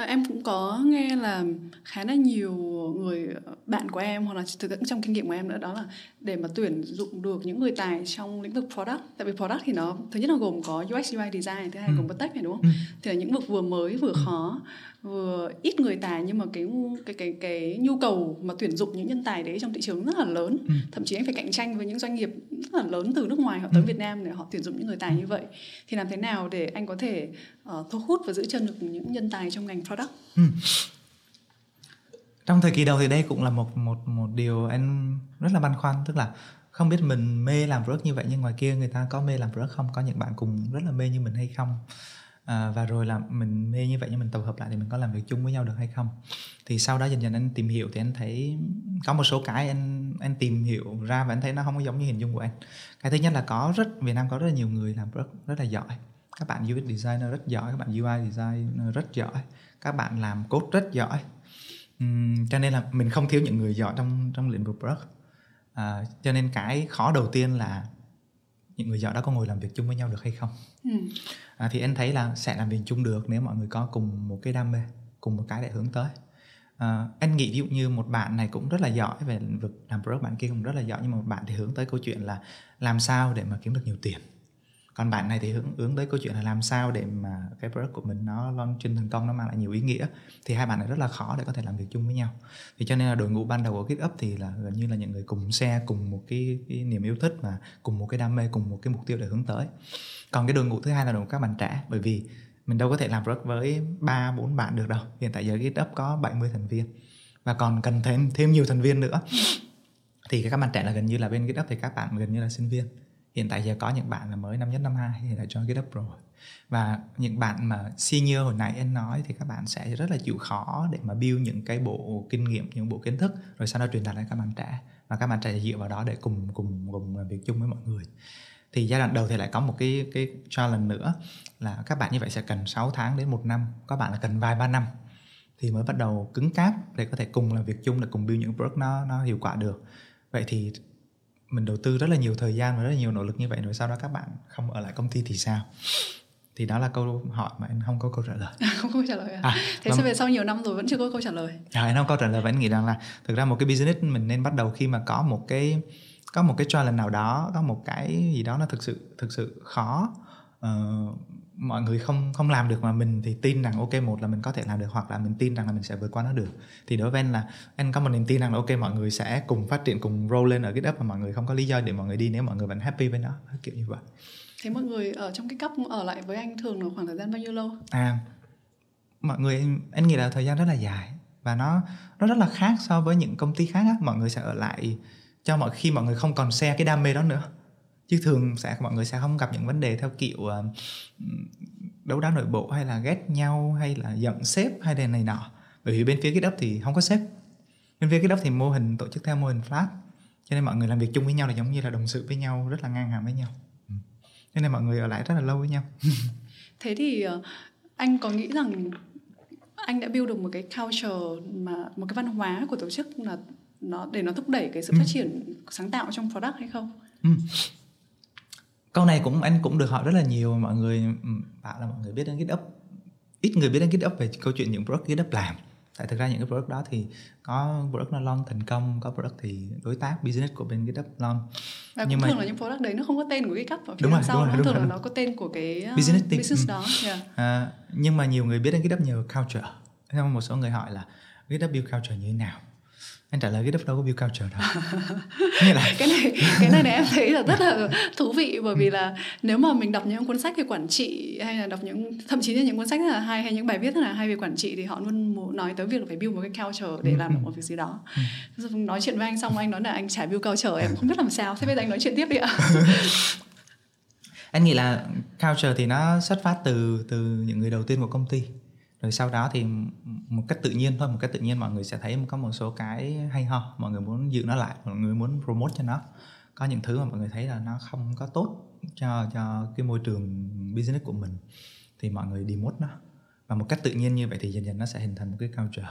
À, em cũng có nghe là khá là nhiều người bạn của em hoặc là thực tiễn trong kinh nghiệm của em nữa đó là để mà tuyển dụng được những người tài trong lĩnh vực product tại vì product thì nó thứ nhất là gồm có UX UI design thứ hai ừ. gồm có tech này đúng không? Ừ. Thì là những vực vừa mới vừa ừ. Vừa ít người tài nhưng mà cái cái cái cái nhu cầu mà tuyển dụng những nhân tài đấy trong thị trường rất là lớn ừ. thậm chí anh phải cạnh tranh với những doanh nghiệp rất là lớn từ nước ngoài họ tới ừ. Việt Nam để họ tuyển dụng những người tài như vậy thì làm thế nào để anh có thể uh, thu hút và giữ chân được những nhân tài trong ngành product ừ. trong thời kỳ đầu thì đây cũng là một một một điều anh rất là băn khoăn tức là không biết mình mê làm product như vậy nhưng ngoài kia người ta có mê làm product không có những bạn cùng rất là mê như mình hay không à, và rồi là mình mê như vậy nhưng mình tập hợp lại thì mình có làm việc chung với nhau được hay không? Thì sau đó dần dần anh tìm hiểu thì anh thấy có một số cái anh anh tìm hiểu ra và anh thấy nó không có giống như hình dung của anh. Cái thứ nhất là có rất Việt Nam có rất là nhiều người làm rất rất là giỏi. Các bạn UX designer rất giỏi các bạn UI designer rất giỏi các bạn làm code rất giỏi. Uhm, cho nên là mình không thiếu những người giỏi trong trong lĩnh vực product. À, cho nên cái khó đầu tiên là những người giỏi đó có ngồi làm việc chung với nhau được hay không? Ừ. à, thì anh thấy là sẽ làm việc chung được nếu mọi người có cùng một cái đam mê cùng một cái để hướng tới. À, anh nghĩ ví dụ như một bạn này cũng rất là giỏi về lĩnh vực làm product bạn kia cũng rất là giỏi nhưng mà một bạn thì hướng tới câu chuyện là làm sao để mà kiếm được nhiều tiền còn bạn này thì hướng hướng tới câu chuyện là làm sao để mà cái product của mình nó launching thành công nó mang lại nhiều ý nghĩa. Thì hai bạn này rất là khó để có thể làm việc chung với nhau. Thì cho nên là đội ngũ ban đầu của GitHub thì là gần như là những người cùng xe cùng một cái, cái niềm yêu thích và cùng một cái đam mê cùng một cái mục tiêu để hướng tới. Còn cái đội ngũ thứ hai là đội ngũ các bạn trẻ bởi vì mình đâu có thể làm product với ba bốn bạn được đâu. Hiện tại giờ GitHub có 70 thành viên. Và còn cần thêm thêm nhiều thành viên nữa. Thì các bạn trẻ là gần như là bên GitHub thì các bạn gần như là sinh viên hiện tại giờ có những bạn là mới năm nhất, năm hai thì đã join GitHub rồi. Và những bạn mà senior hồi nãy em nói thì các bạn sẽ rất là chịu khó để mà build những cái bộ kinh nghiệm, những bộ kiến thức, rồi sau đó truyền đạt đến các bạn trẻ. Và các bạn trẻ dựa vào đó để cùng cùng cùng làm việc chung với mọi người. Thì giai đoạn đầu thì lại có một cái cái challenge nữa là các bạn như vậy sẽ cần 6 tháng đến một năm các bạn là cần vài ba năm. Thì mới bắt đầu cứng cáp để có thể cùng làm việc chung, để cùng build những work nó nó hiệu quả được. Vậy thì mình đầu tư rất là nhiều thời gian và rất là nhiều nỗ lực như vậy rồi sau đó các bạn không ở lại công ty thì sao? Thì đó là câu hỏi mà anh không có câu trả lời. <laughs> Không có câu trả lời à, à thế sao về sau nhiều năm rồi vẫn chưa có câu trả lời. À, anh không có câu trả lời và anh nghĩ rằng là thực ra một cái business mình nên bắt đầu khi mà có một cái có một cái challenge nào đó có một cái gì đó nó thực sự thực sự khó. Uh, mọi người không không làm được mà mình thì tin rằng ok một là mình có thể làm được hoặc là mình tin rằng là mình sẽ vượt qua nó được. Thì đối với anh là anh có một niềm tin rằng là ok mọi người sẽ cùng phát triển cùng roll lên ở GitHub và mọi người không có lý do để mọi người đi nếu mọi người vẫn happy với nó. Kiểu như vậy. Thế mọi người ở trong cái cấp ở lại với anh thường là khoảng thời gian bao nhiêu lâu? À mọi người anh nghĩ là thời gian rất là dài. Và nó nó rất là khác so với những công ty khác á. Mọi người sẽ ở lại cho mọi khi mọi người không còn xe cái đam mê đó nữa chứ thường sẽ mọi người sẽ không gặp những vấn đề theo kiểu uh, đấu đá nội bộ hay là ghét nhau hay là giận sếp hay là này nọ bởi vì bên phía cái đất thì không có sếp bên phía cái đất thì mô hình tổ chức theo mô hình flat cho nên mọi người làm việc chung với nhau là giống như là đồng sự với nhau rất là ngang hàng với nhau ừ. cho nên mọi người ở lại rất là lâu với nhau <laughs> thế thì uh, anh có nghĩ rằng anh đã build được một cái culture mà một cái văn hóa của tổ chức là nó để nó thúc đẩy cái sự ừ. phát triển sáng tạo trong product hay không? Ừ câu này cũng anh cũng được hỏi rất là nhiều mọi người bảo là mọi người biết đến GitHub ít người biết đến GitHub về câu chuyện những product GitHub làm. Tại thực ra những cái product đó thì có product nó launch thành công có product thì đối tác business của bên GitHub launch. Và nhưng thường mà, là những product đấy nó không có tên của GitHub ở phía đúng rồi, sau đúng rồi, đúng thường rồi, là nó có tên của cái uh, business, team. business đó yeah. à, nhưng mà nhiều người biết đến GitHub nhờ culture. Nên một số người hỏi là GitHub build culture như thế nào anh trả lời cái đất đâu có view culture <laughs> đâu là... cái này cái này này em thấy là rất là <laughs> thú vị bởi vì là nếu mà mình đọc những cuốn sách về quản trị hay là đọc những thậm chí là những cuốn sách là hay hay những bài viết rất là hay về quản trị thì họ luôn nói tới việc là phải build một cái culture để làm được một việc gì đó. Ừ. nói chuyện với anh xong anh nói là anh chả build culture em không biết làm sao. Thế bây giờ anh nói chuyện tiếp đi ạ. <laughs> Anh nghĩ là culture thì nó xuất phát từ từ những người đầu tiên của công ty rồi sau đó thì một cách tự nhiên thôi, một cách tự nhiên mọi người sẽ thấy có một số cái hay ho, mọi người muốn giữ nó lại, mọi người muốn promote cho nó. Có những thứ mà mọi người thấy là nó không có tốt cho cho cái môi trường business của mình, thì mọi người demote nó. Và một cách tự nhiên như vậy thì dần dần nó sẽ hình thành một cái culture.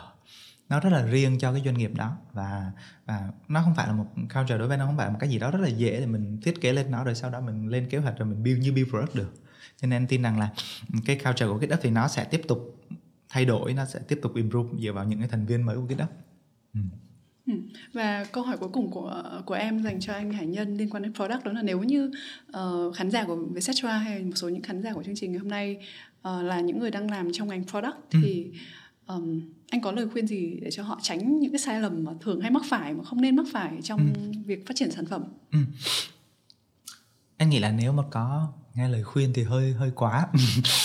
Nó rất là riêng cho cái doanh nghiệp đó và và nó không phải là một culture đối với nó, không phải là một cái gì đó rất là dễ để mình thiết kế lên nó, rồi sau đó mình lên kế hoạch rồi mình build như build product được cho nên em tin rằng là cái culture của GitHub thì nó sẽ tiếp tục thay đổi nó sẽ tiếp tục improve dựa vào những cái thành viên mới của GitHub ừ. ừ. Và câu hỏi cuối cùng của của em dành cho anh Hải Nhân liên quan đến product đó là nếu như uh, khán giả của Vietcetera hay một số những khán giả của chương trình ngày hôm nay uh, là những người đang làm trong ngành product ừ. thì um, anh có lời khuyên gì để cho họ tránh những cái sai lầm mà thường hay mắc phải mà không nên mắc phải trong ừ. việc phát triển sản phẩm? Ừ. Anh nghĩ là nếu mà có nghe lời khuyên thì hơi hơi quá.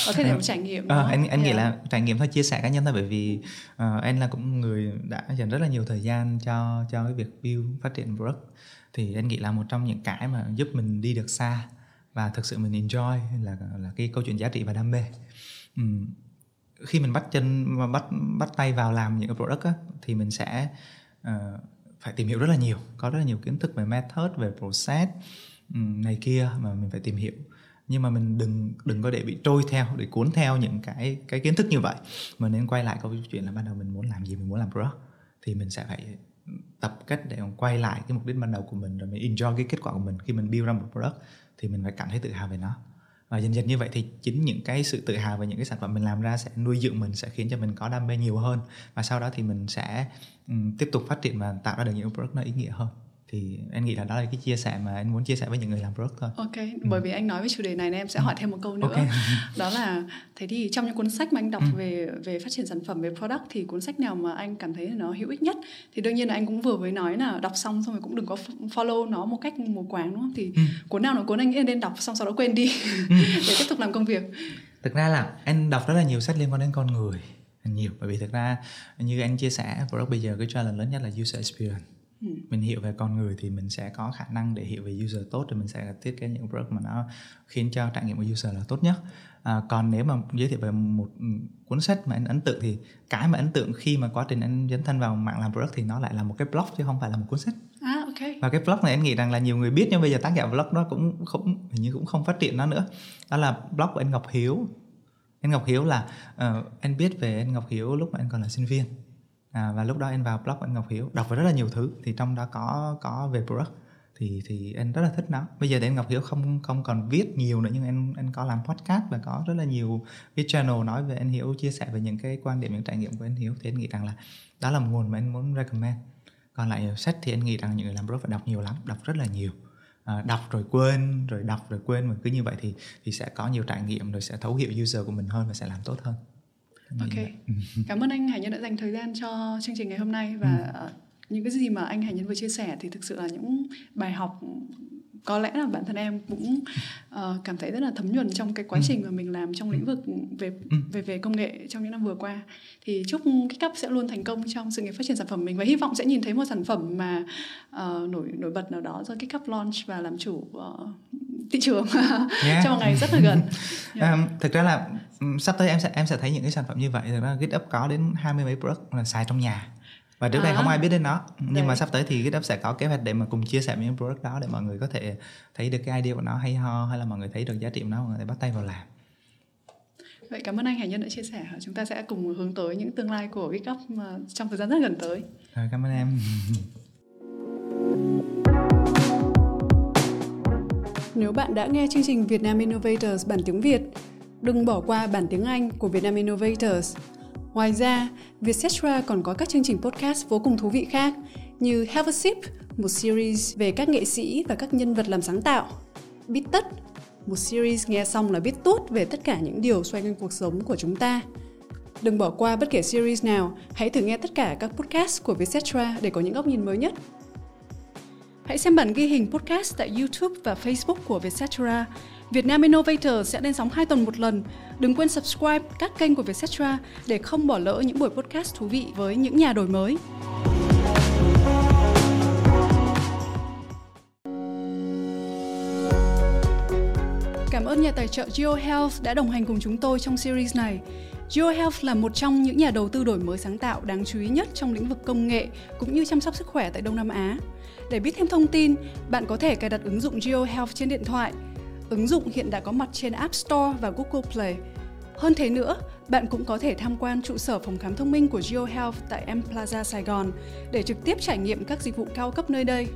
Có thể là một trải nghiệm à, anh anh yeah. nghĩ là trải nghiệm thôi chia sẻ cá nhân thôi bởi vì uh, anh là cũng người đã dành rất là nhiều thời gian cho cho cái việc build phát triển product. Thì anh nghĩ là một trong những cái mà giúp mình đi được xa và thực sự mình enjoy là là cái câu chuyện giá trị và đam mê. Um, khi mình bắt chân và bắt bắt tay vào làm những cái product á, thì mình sẽ uh, phải tìm hiểu rất là nhiều có rất là nhiều kiến thức về method về process Ừ, này kia mà mình phải tìm hiểu. Nhưng mà mình đừng đừng có để bị trôi theo để cuốn theo những cái cái kiến thức như vậy. Mà nên quay lại câu chuyện là ban đầu mình muốn làm gì mình muốn làm pro thì mình sẽ phải tập cách để quay lại cái mục đích ban đầu của mình rồi mình enjoy cái kết quả của mình khi mình build ra một product thì mình phải cảm thấy tự hào về nó. Và dần dần như vậy thì chính những cái sự tự hào về những cái sản phẩm mình làm ra sẽ nuôi dưỡng mình sẽ khiến cho mình có đam mê nhiều hơn. Và sau đó thì mình sẽ um, tiếp tục phát triển và tạo ra được những product nó ý nghĩa hơn thì em nghĩ là đó là cái chia sẻ mà anh muốn chia sẻ với những người làm product thôi. Ok, ừ. bởi vì anh nói về chủ đề này nên em sẽ hỏi thêm một câu nữa. Okay. <laughs> đó là thế thì trong những cuốn sách mà anh đọc ừ. về về phát triển sản phẩm về product thì cuốn sách nào mà anh cảm thấy nó hữu ích nhất? Thì đương nhiên là anh cũng vừa mới nói là đọc xong xong rồi cũng đừng có follow nó một cách mù quáng đúng không? Thì ừ. cuốn nào là cuốn anh nghĩ nên đọc xong sau đó quên đi ừ. <laughs> để tiếp tục làm công việc. Thực ra là anh đọc rất là nhiều sách liên quan đến con người nhiều bởi vì thực ra như anh chia sẻ product bây giờ cái challenge lớn nhất là user experience ừ. mình hiểu về con người thì mình sẽ có khả năng để hiểu về user tốt thì mình sẽ thiết kế những product mà nó khiến cho trải nghiệm của user là tốt nhất. À, còn nếu mà giới thiệu về một ừ, cuốn sách mà anh ấn tượng thì cái mà ấn tượng khi mà quá trình anh dấn thân vào mạng làm product thì nó lại là một cái blog chứ không phải là một cuốn sách. À, okay. và cái blog này anh nghĩ rằng là nhiều người biết nhưng bây giờ tác giả blog đó cũng không hình như cũng không phát triển nó nữa. Đó là blog của anh Ngọc Hiếu. Anh Ngọc Hiếu là uh, anh biết về anh Ngọc Hiếu lúc mà anh còn là sinh viên à, và lúc đó em vào blog anh Ngọc Hiếu. Đọc về rất là nhiều thứ. Thì trong đó có có về product. Thì thì em rất là thích nó. Bây giờ thì anh Ngọc Hiếu không không còn viết nhiều nữa nhưng em em có làm podcast và có rất là nhiều cái channel nói về anh Hiếu chia sẻ về những cái quan điểm những trải nghiệm của anh Hiếu. Thì anh nghĩ rằng là đó là một nguồn mà anh muốn recommend. Còn lại sách thì anh nghĩ rằng những người làm blog phải đọc nhiều lắm đọc rất là nhiều. À, đọc rồi quên rồi đọc rồi quên. Mà cứ như vậy thì thì sẽ có nhiều trải nghiệm rồi sẽ thấu hiểu user của mình hơn và sẽ làm tốt hơn ok <laughs> cảm ơn anh Hải Nhân đã dành thời gian cho chương trình ngày hôm nay và ừ. Ờ, những cái gì mà anh Hải Nhân vừa chia sẻ thì thực sự là những bài học có lẽ là bản thân em cũng uh, cảm thấy rất là thấm nhuần trong cái quá ừ. trình mà mình làm trong lĩnh vực về ừ. về về công nghệ trong những năm vừa qua thì chúc cái cấp sẽ luôn thành công trong sự nghiệp phát triển sản phẩm mình và hy vọng sẽ nhìn thấy một sản phẩm mà uh, nổi nổi bật nào đó do cái cấp launch và làm chủ uh, thị trường yeah. trong một ngày rất là gần. <laughs> Yeah. Um, thực ra là um, sắp tới em sẽ em sẽ thấy những cái sản phẩm như vậy. Thực ra GitHub có đến hai mươi mấy product là xài trong nhà và trước à. đây không ai biết đến nó nhưng Đấy. mà sắp tới thì GitHub sẽ có kế hoạch để mà cùng chia sẻ những product đó để mọi người có thể thấy được cái idea của nó hay ho hay là mọi người thấy được giá trị của nó mọi người bắt tay vào làm Vậy cảm ơn anh Hải Nhân đã chia sẻ. Chúng ta sẽ cùng hướng tới những tương lai của GitHub trong thời gian rất gần tới. Rồi, cảm ơn em. <laughs> Nếu bạn đã nghe chương trình Vietnam Innovators bản tiếng Việt, đừng bỏ qua bản tiếng Anh của Vietnam Innovators. Ngoài ra, Vietcetera còn có các chương trình podcast vô cùng thú vị khác như Have a Sip, một series về các nghệ sĩ và các nhân vật làm sáng tạo. Biết tất, một series nghe xong là biết tốt về tất cả những điều xoay quanh cuộc sống của chúng ta. Đừng bỏ qua bất kể series nào, hãy thử nghe tất cả các podcast của Vietcetera để có những góc nhìn mới nhất. Hãy xem bản ghi hình podcast tại YouTube và Facebook của Vietcetera. Vietnam Innovator sẽ lên sóng 2 tuần một lần. Đừng quên subscribe các kênh của Vietcetera để không bỏ lỡ những buổi podcast thú vị với những nhà đổi mới. Cảm ơn nhà tài trợ GeoHealth đã đồng hành cùng chúng tôi trong series này. GeoHealth là một trong những nhà đầu tư đổi mới sáng tạo đáng chú ý nhất trong lĩnh vực công nghệ cũng như chăm sóc sức khỏe tại Đông Nam Á. Để biết thêm thông tin, bạn có thể cài đặt ứng dụng GeoHealth trên điện thoại. Ứng dụng hiện đã có mặt trên App Store và Google Play. Hơn thế nữa, bạn cũng có thể tham quan trụ sở phòng khám thông minh của GeoHealth tại M Plaza Sài Gòn để trực tiếp trải nghiệm các dịch vụ cao cấp nơi đây.